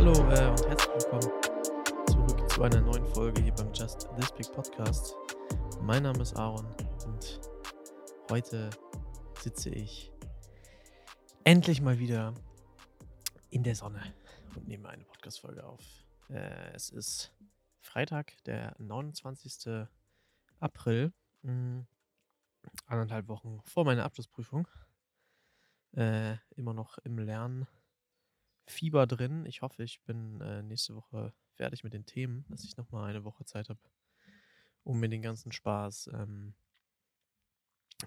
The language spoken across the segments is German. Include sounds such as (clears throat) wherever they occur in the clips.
Hallo äh, und herzlich willkommen zurück zu einer neuen Folge hier beim Just This Big Podcast. Mein Name ist Aaron und heute sitze ich endlich mal wieder in der Sonne und nehme eine Podcast-Folge auf. Äh, es ist Freitag, der 29. April, mh, hm, anderthalb Wochen vor meiner Abschlussprüfung. Äh, immer noch im Lernen Fieber drin. Ich hoffe, ich bin äh, nächste Woche fertig mit den Themen, dass ich nochmal eine Woche Zeit habe, um mir den ganzen Spaß ähm,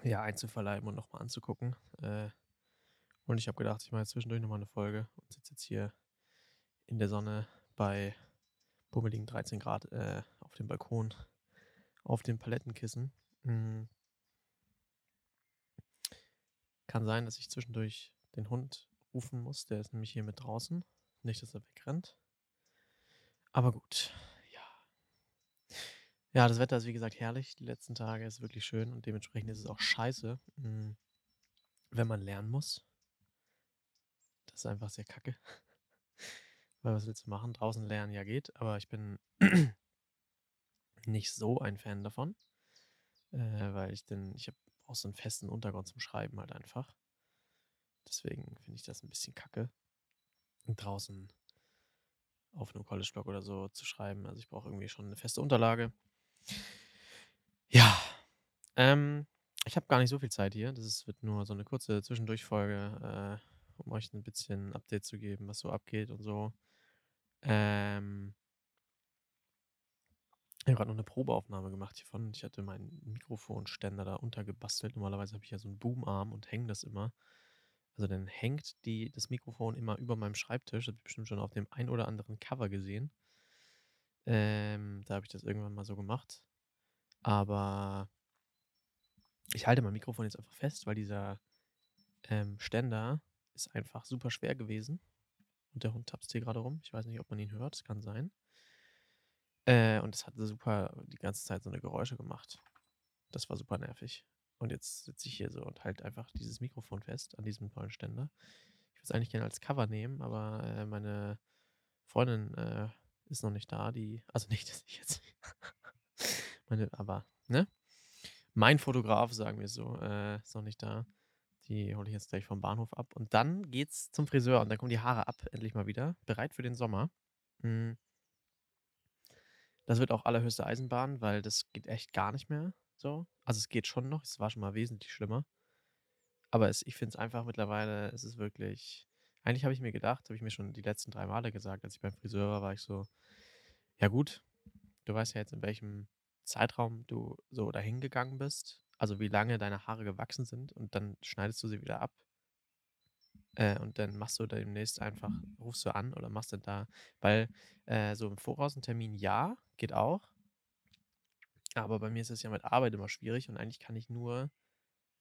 ja, einzuverleiben und nochmal anzugucken. Äh, und ich habe gedacht, ich mache zwischendurch nochmal eine Folge und sitze jetzt hier in der Sonne bei bummeligen 13 Grad äh, auf dem Balkon, auf dem Palettenkissen. Mhm. Kann sein, dass ich zwischendurch den Hund rufen muss. Der ist nämlich hier mit draußen. Nicht, dass er wegrennt. Aber gut, ja. Ja, das Wetter ist wie gesagt herrlich. Die letzten Tage ist wirklich schön und dementsprechend ist es auch scheiße, hm, wenn man lernen muss. Das ist einfach sehr kacke. (laughs) Weil was willst du machen? Draußen lernen ja geht, aber ich bin (clears throat) nicht so ein Fan davon. Äh, weil ich denn, ich habe auch so einen festen Untergrund zum Schreiben halt einfach. Deswegen finde ich das ein bisschen kacke, draußen auf einem College-Blog oder so zu schreiben. Also ich brauche irgendwie schon eine feste Unterlage. Ja, ähm, ich habe gar nicht so viel Zeit hier. Das ist, wird nur so eine kurze Zwischendurchfolge, äh, um euch ein bisschen ein Update zu geben, was so abgeht und so. Ähm, ich habe gerade noch eine Probeaufnahme gemacht hiervon. Ich hatte meinen Mikrofonständer da untergebastelt. Normalerweise habe ich ja so einen Boomarm und hänge das immer. Also dann hängt die, das Mikrofon immer über meinem Schreibtisch. Das habe ich bestimmt schon auf dem ein oder anderen Cover gesehen. Ähm, da habe ich das irgendwann mal so gemacht. Aber ich halte mein Mikrofon jetzt einfach fest, weil dieser ähm, Ständer ist einfach super schwer gewesen. Und der Hund tapst hier gerade rum. Ich weiß nicht, ob man ihn hört. Es kann sein. Äh, und es hat super die ganze Zeit so eine Geräusche gemacht. Das war super nervig. Und jetzt sitze ich hier so und halte einfach dieses Mikrofon fest an diesem tollen Ständer. Ich würde es eigentlich gerne als Cover nehmen, aber äh, meine Freundin äh, ist noch nicht da. Die, also nicht, (laughs) dass ich jetzt. (laughs) meine, aber, ne? Mein Fotograf, sagen wir so, äh, ist noch nicht da. Die hole ich jetzt gleich vom Bahnhof ab. Und dann geht's zum Friseur und dann kommen die Haare ab, endlich mal wieder. Bereit für den Sommer. Mhm. Das wird auch allerhöchste Eisenbahn, weil das geht echt gar nicht mehr. So. Also es geht schon noch, es war schon mal wesentlich schlimmer. Aber es, ich finde es einfach mittlerweile, es ist wirklich. Eigentlich habe ich mir gedacht, habe ich mir schon die letzten drei Male gesagt, als ich beim Friseur war, war ich so, ja gut, du weißt ja jetzt, in welchem Zeitraum du so dahin gegangen bist, also wie lange deine Haare gewachsen sind und dann schneidest du sie wieder ab. Äh, und dann machst du demnächst einfach, rufst du an oder machst dann da, weil äh, so im Voraus ein Termin ja, geht auch, aber bei mir ist es ja mit Arbeit immer schwierig und eigentlich kann ich nur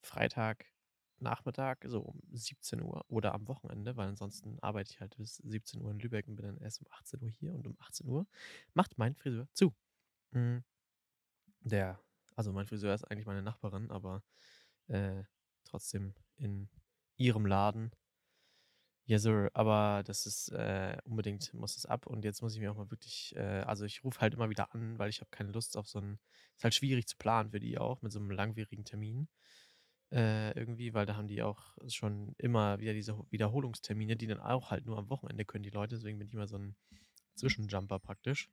Freitagnachmittag, so um 17 Uhr oder am Wochenende, weil ansonsten arbeite ich halt bis 17 Uhr in Lübeck und bin dann erst um 18 Uhr hier und um 18 Uhr macht mein Friseur zu. Mhm. Der, also mein Friseur ist eigentlich meine Nachbarin, aber äh, trotzdem in ihrem Laden ja, Sir, aber das ist äh, unbedingt, muss es ab. Und jetzt muss ich mir auch mal wirklich, äh, also ich rufe halt immer wieder an, weil ich habe keine Lust auf so einen, ist halt schwierig zu planen für die auch, mit so einem langwierigen Termin. Äh, irgendwie, weil da haben die auch schon immer wieder diese Wiederholungstermine, die dann auch halt nur am Wochenende können, die Leute. Deswegen bin ich immer so ein Zwischenjumper praktisch.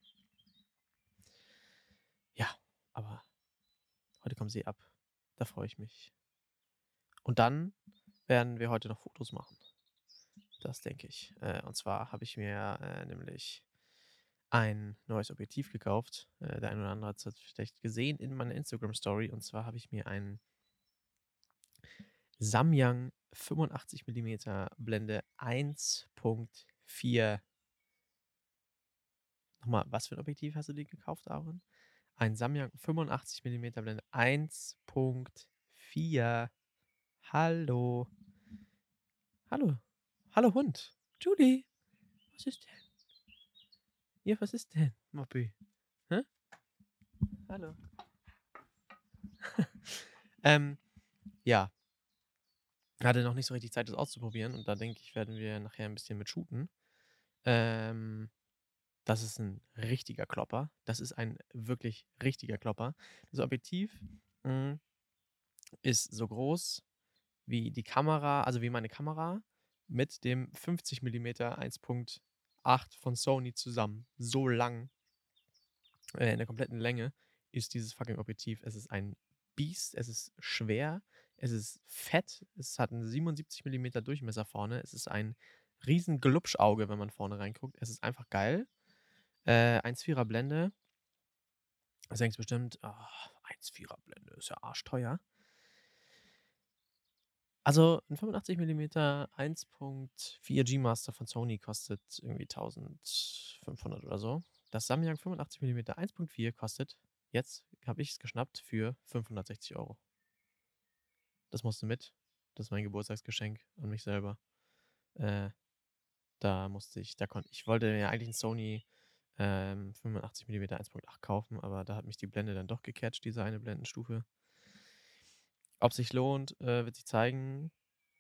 Ja, aber heute kommen sie ab. Da freue ich mich. Und dann werden wir heute noch Fotos machen. Das denke ich. Äh, und zwar habe ich mir äh, nämlich ein neues Objektiv gekauft. Äh, der eine oder andere hat es vielleicht gesehen in meiner Instagram-Story. Und zwar habe ich mir ein Samyang 85 mm Blende 1.4. Nochmal, was für ein Objektiv hast du dir gekauft, Aaron? Ein Samyang 85 mm Blende 1.4. Hallo. Hallo. Hallo Hund. Julie. Was ist denn? Ja, was ist denn, Moppy? Hä? Hallo. (laughs) ähm, ja. Hatte noch nicht so richtig Zeit, das auszuprobieren. Und da denke ich, werden wir nachher ein bisschen mit shooten. Ähm, das ist ein richtiger Klopper. Das ist ein wirklich richtiger Klopper. Das Objektiv, hm, ist so groß wie die Kamera also wie meine Kamera mit dem 50 Millimeter 1.8 von Sony zusammen. So lang, äh, in der kompletten Länge ist dieses fucking Objektiv. Es ist ein Biest, es ist schwer, es ist fett, es hat 'n 77 Millimeter Durchmesser vorne. Es ist ein riesen Glupschauge, wenn man vorne reinguckt. Es ist einfach geil. Äh, 1,4er Blende. Du denkst bestimmt: „Ah, 1,4er Blende ist ja arschteuer.“ Also 'n 85 Millimeter 1.4 G-Master von Sony kostet irgendwie 1.500 oder so. Das Samyang 85 Millimeter 1.4 kostet jetzt habe ich's geschnappt für 560 €. Das musste mit. Das ist mein Geburtstagsgeschenk an mich selber. Äh, da musste ich da konnte ich wollte mir eigentlich 'n Sony, ähm, 85 Millimeter 1.8 kaufen, aber da hat mich die Blende dann doch gecatcht, diese eine Blendenstufe. Ob sich lohnt, äh, wird sich zeigen.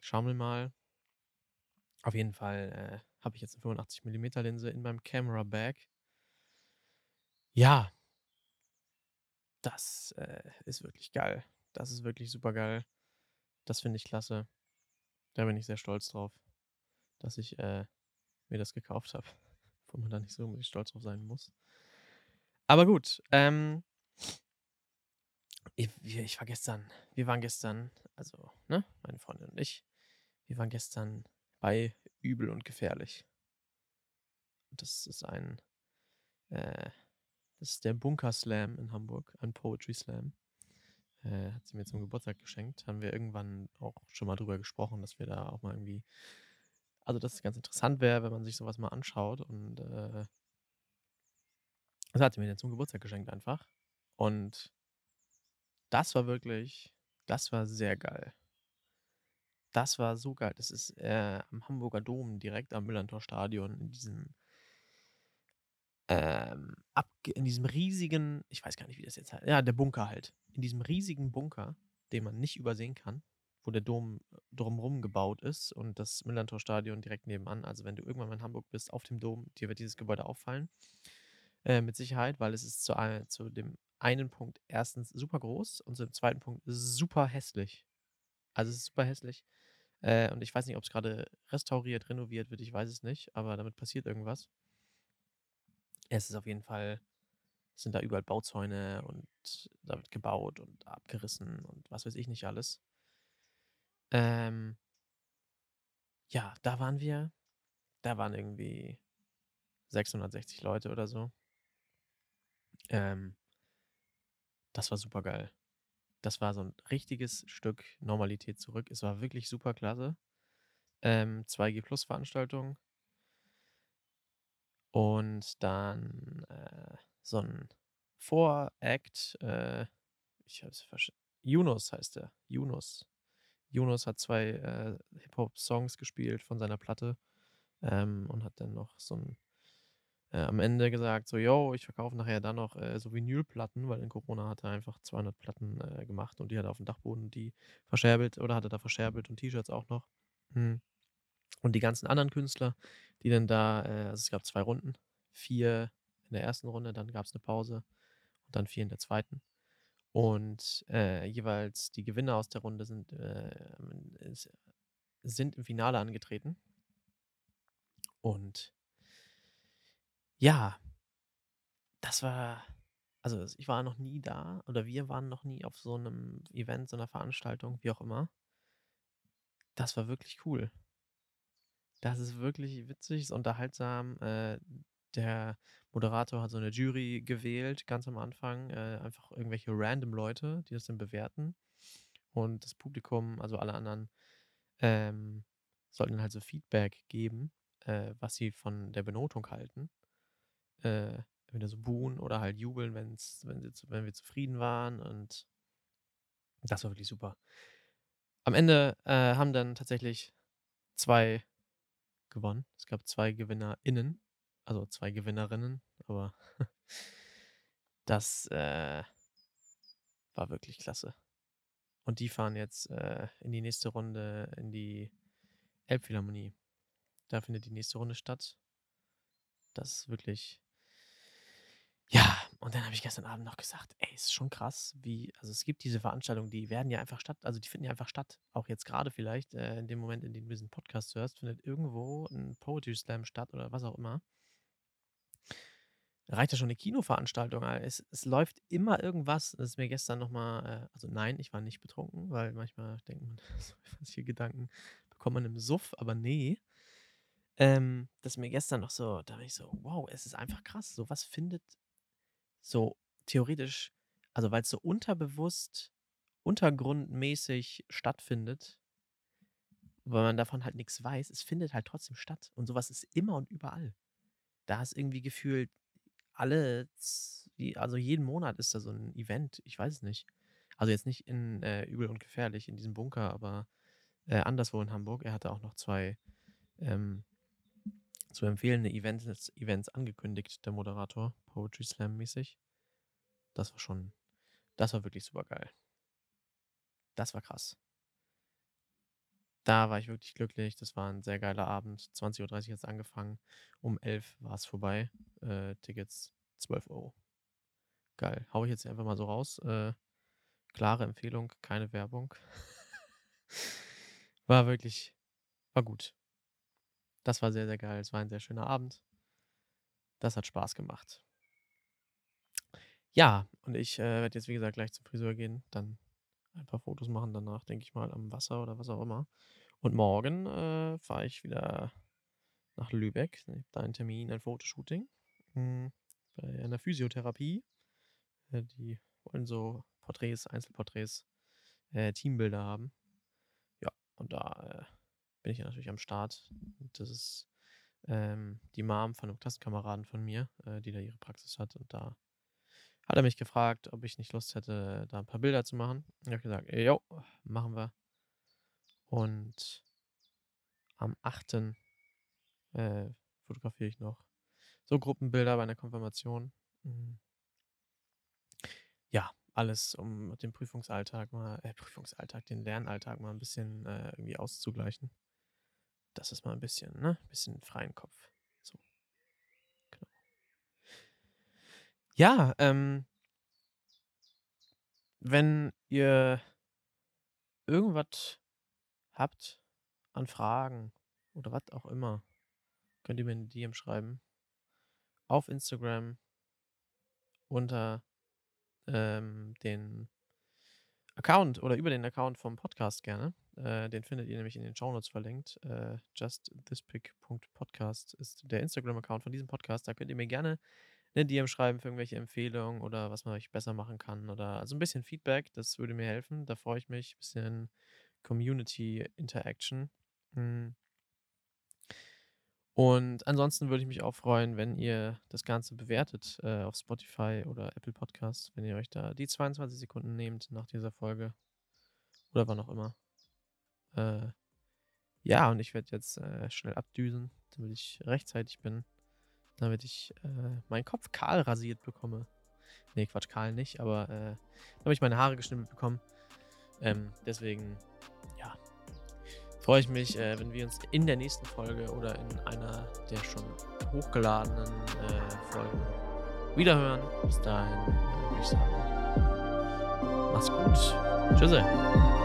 Schauen wir mal. Auf jeden Fall, äh, habe ich jetzt 'ne 85 Millimeter Linse in meinem Camera Bag. Ja. Das, äh, ist wirklich geil. Das ist wirklich supergeil. Das finde ich klasse. Da bin ich sehr stolz drauf, dass ich, äh, mir das gekauft habe, (laughs) wo man da nicht so stolz drauf sein muss. Aber gut, ähm ich ich war gestern wir waren gestern also, ne, meine Freundin und ich, wir waren gestern bei Übel und Gefährlich. Das ist ein, äh das ist der Bunker Slam in Hamburg, ein Poetry Slam. Äh, hat sie mir zum Geburtstag geschenkt. Haben wir irgendwann auch schon mal drüber gesprochen, dass wir da auch mal irgendwie also, dass es ganz interessant wäre, wenn man sich so was mal anschaut und, äh das hat sie mir dann zum Geburtstag geschenkt einfach. Und das war wirklich das war sehr geil. Das war so geil. Das ist, äh, am Hamburger Dom direkt am Millerntor-Stadion in diesem ähm, in diesem riesigen ich weiß gar nicht, wie das jetzt hei ja, der Bunker halt. In diesem riesigen Bunker, den man nicht übersehen kann, wo der Dom drumrum gebaut ist und das Millerntor-Stadion direkt nebenan. Also, wenn du irgendwann mal in Hamburg bist auf dem Dom, dir wird dieses Gebäude auffallen, äh, mit Sicherheit, weil es ist zu zu dem einen Punkt 1. super groß und zum zweiten Punkt super hässlich. Also, es ist super hässlich. Äh, und ich weiß nicht, ob's grade restauriert, renoviert wird, ich weiß es nicht, aber damit passiert irgendwas. Es ist auf jeden Fall sind da überall Bauzäune und da wird gebaut und abgerissen und was weiß ich nicht alles. Ähm ja, da waren wir. Da waren irgendwie 660 Leute oder so. Ähm das war supergeil. Das war so 'n richtiges Stück Normalität zurück. Es war wirklich super klasse. Ähm, 2G-Plus-Veranstaltung. Und dann, äh, so 'n Voract, äh, ich habe es versch Yunus heißt der, Yunus. Yunus hat 2, äh, Hip-Hop-Songs gespielt von seiner Platte, ähm, und hat dann noch so 'n äh, am Ende gesagt so: „Jo, ich verkaufe nachher dann noch, äh, so Vinylplatten“, weil in Corona hat er einfach 200 Platten, äh, gemacht und die hat er aufm Dachboden die verscherbelt oder hat er da verscherbelt und T-Shirts auch noch. Mhm. Und die ganzen anderen Künstler, die dann da äh, also, es gab 2 Runden, 4 in der 1. Runde, dann gab's 'ne Pause und dann 4 in der 2. Und, äh, jeweils die Gewinner aus der Runde sind, s sind im Finale angetreten. Und ja. Das war also, ich war noch nie da oder wir waren noch nie auf so 'nem Event, so 'ner Veranstaltung, wie auch immer. Das war wirklich cool. Das ist wirklich witzig, ist unterhaltsam. Äh, der Moderator hat so 'ne Jury gewählt ganz am Anfang, äh, einfach irgendwelche random Leute, die das dann bewerten. Und das Publikum, also alle anderen, ähm, sollten halt so Feedback geben, äh, was sie von der Benotung halten. Äh, entweder so buhen oder halt jubeln, wenn's wenn sie wenn wir zufrieden waren und das war wirklich super. Am Ende, äh, haben dann tatsächlich 2 gewonnen. Es gab 2 GewinnerInnen, also 2 Gewinnerinnen, aber (laughs) das, äh war wirklich klasse. Und die fahren jetzt, äh, in die nächste Runde in die Elbphilharmonie. Da findet die nächste Runde statt. Das ist wirklich ja, und dann habe ich gestern Abend noch gesagt: „Ey, ist schon krass, wie“ also, es gibt diese Veranstaltungen, die werden ja einfach statt also, die finden ja einfach statt. Auch jetzt grade vielleicht, äh, in dem Moment, in dem du diesen Podcast hörst, findet irgendwo 'n Poetry Slam statt oder was auch immer. Reicht ja schon 'ne Kinoveranstaltung, a es es läuft immer irgendwas. Das ist mir gestern noch mal äh, also, nein, ich war nicht betrunken, weil manchmal denkt man, (laughs) solche Gedanken bekommt man im Suff, aber ne. Ähm, das mir gestern noch so da war ich so: „Wow, es ist einfach krass. So was findet so theoretisch also, weil's so unterbewusst, untergrundmäßig stattfindet, weil man davon halt nix weiß, es findet halt trotzdem statt und so was ist immer und überall. Da ist irgendwie gefühlt alle also, jeden Monat ist da so 'n Event, ich weiß es nicht. Also, jetzt nicht in, äh, Übel und Gefährlich in diesem Bunker, aber, äh, anderswo in Hamburg. Er hatte auch noch 2, ähm, zu empfehlende Events Events angekündigt, der Moderator, Poetry Slam mäßig. Das war schon das war wirklich supergeil. Das war krass. Da war ich wirklich glücklich. Das war 'n sehr geiler Abend. 20:30 hat's angefangen. Um 11 war's vorbei. Äh, Tickets 12 €. Geil. Haue ich jetzt einfach mal so raus. Äh, klare Empfehlung, keine Werbung. (laughs) War wirklich war gut. Das war sehr, sehr geil. Es war ein sehr schöner Abend. Das hat Spaß gemacht. Ja, und ich, äh, werde jetzt, wie gesagt, gleich zum Friseur gehen, dann ein paar Fotos machen danach, denke ich mal, am Wasser oder was auch immer. Und morgen, äh, fahre ich wieder nach Lübeck. Ich habe da einen Termin, ein Fotoshooting, hm, bei einer Physiotherapie. Äh, die wollen so Porträts, Einzelporträts, äh, Teambilder haben. Ja, und da, äh, bin ich natürlich am Start. Das ist, ähm, die Mom von 'nem Klassenkameraden von mir, äh, die da ihre Praxis hat. Und da hat er mich gefragt, ob ich nicht Lust hätte, da 'n paar Bilder zu machen. Ich habe gesagt: „Jo, machen wir.“ Und am 8., äh, fotografiere ich noch so Gruppenbilder bei 'ner Konfirmation. Hm. Ja, alles, um den Prüfungsalltag mal äh, Prüfungsalltag, den Lernalltag mal 'n bisschen, äh, irgendwie auszugleichen. Dass es mal 'n bisschen ne, bisschen freien Kopf, so. Genau. Ja, ähm wenn ihr irgendwas habt an Fragen oder was auch immer, könnt ihr mir 'ne DM schreiben auf Instagram unter, ähm, den Account oder über den Account vom Podcast gerne. Äh, den findet ihr nämlich in den Shownotes verlinkt. Äh, justthispic.podcast ist der Instagram-Account von diesem Podcast. Da könnt ihr mir gerne 'ne DM schreiben für irgendwelche Empfehlungen oder was man euch besser machen kann oder also 'n bisschen Feedback, das würde mir helfen. Da freue ich mich. Bisschen Community Interaction. Hm. Und ansonsten würde ich mich auch freuen, wenn ihr das Ganze bewertet, äh, auf Spotify oder Apple Podcasts, wenn ihr euch da die 22 Sekunden nehmt nach dieser Folge oder wann auch immer. Äh, ja, und ich werde jetzt, äh, schnell abdüsen, damit ich rechtzeitig bin, damit ich, äh, meinen Kopf kahl rasiert bekomme. Ne, Quatsch, kahl nicht, aber, äh, damit ich meine Haare geschnitten bekomme. Ähm, deswegen, ja, freue ich mich, äh, wenn wir uns in der nächsten Folge oder in einer der schon hochgeladenen, äh, Folgen wiederhören. Bis dahin, würde ich sagen, macht's gut. Tschüssi.